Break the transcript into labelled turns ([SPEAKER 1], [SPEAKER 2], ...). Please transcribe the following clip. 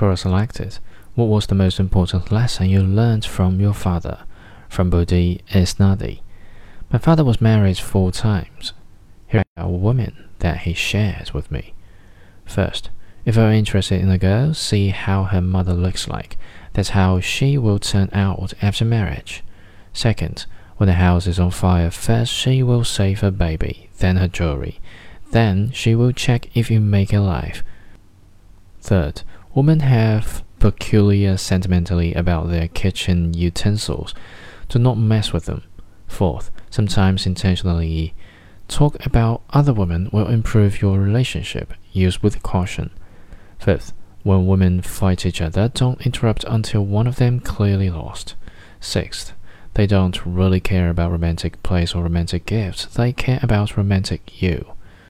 [SPEAKER 1] Quora selected. What was the most important lesson you learned from your father? From Budi Isnadi. My father was married four times. Here are women that he shares with me. First, if you're interested in a girl, see how her mother looks like. That's how she will turn out after marriage. Second, when the house is on fire, first she will save her baby, then her jewelry. Then she will check if you make it alive. Third, women have peculiar sentimentality about their kitchen utensils. Do not mess with them. Fourth, sometimes intentionally talk about other women will improve your relationship. Use with caution. Fifth, when women fight each other, don't interrupt until one of them clearly lost. Sixth, they don't really care about romantic plays or romantic gifts. They care about romantic you.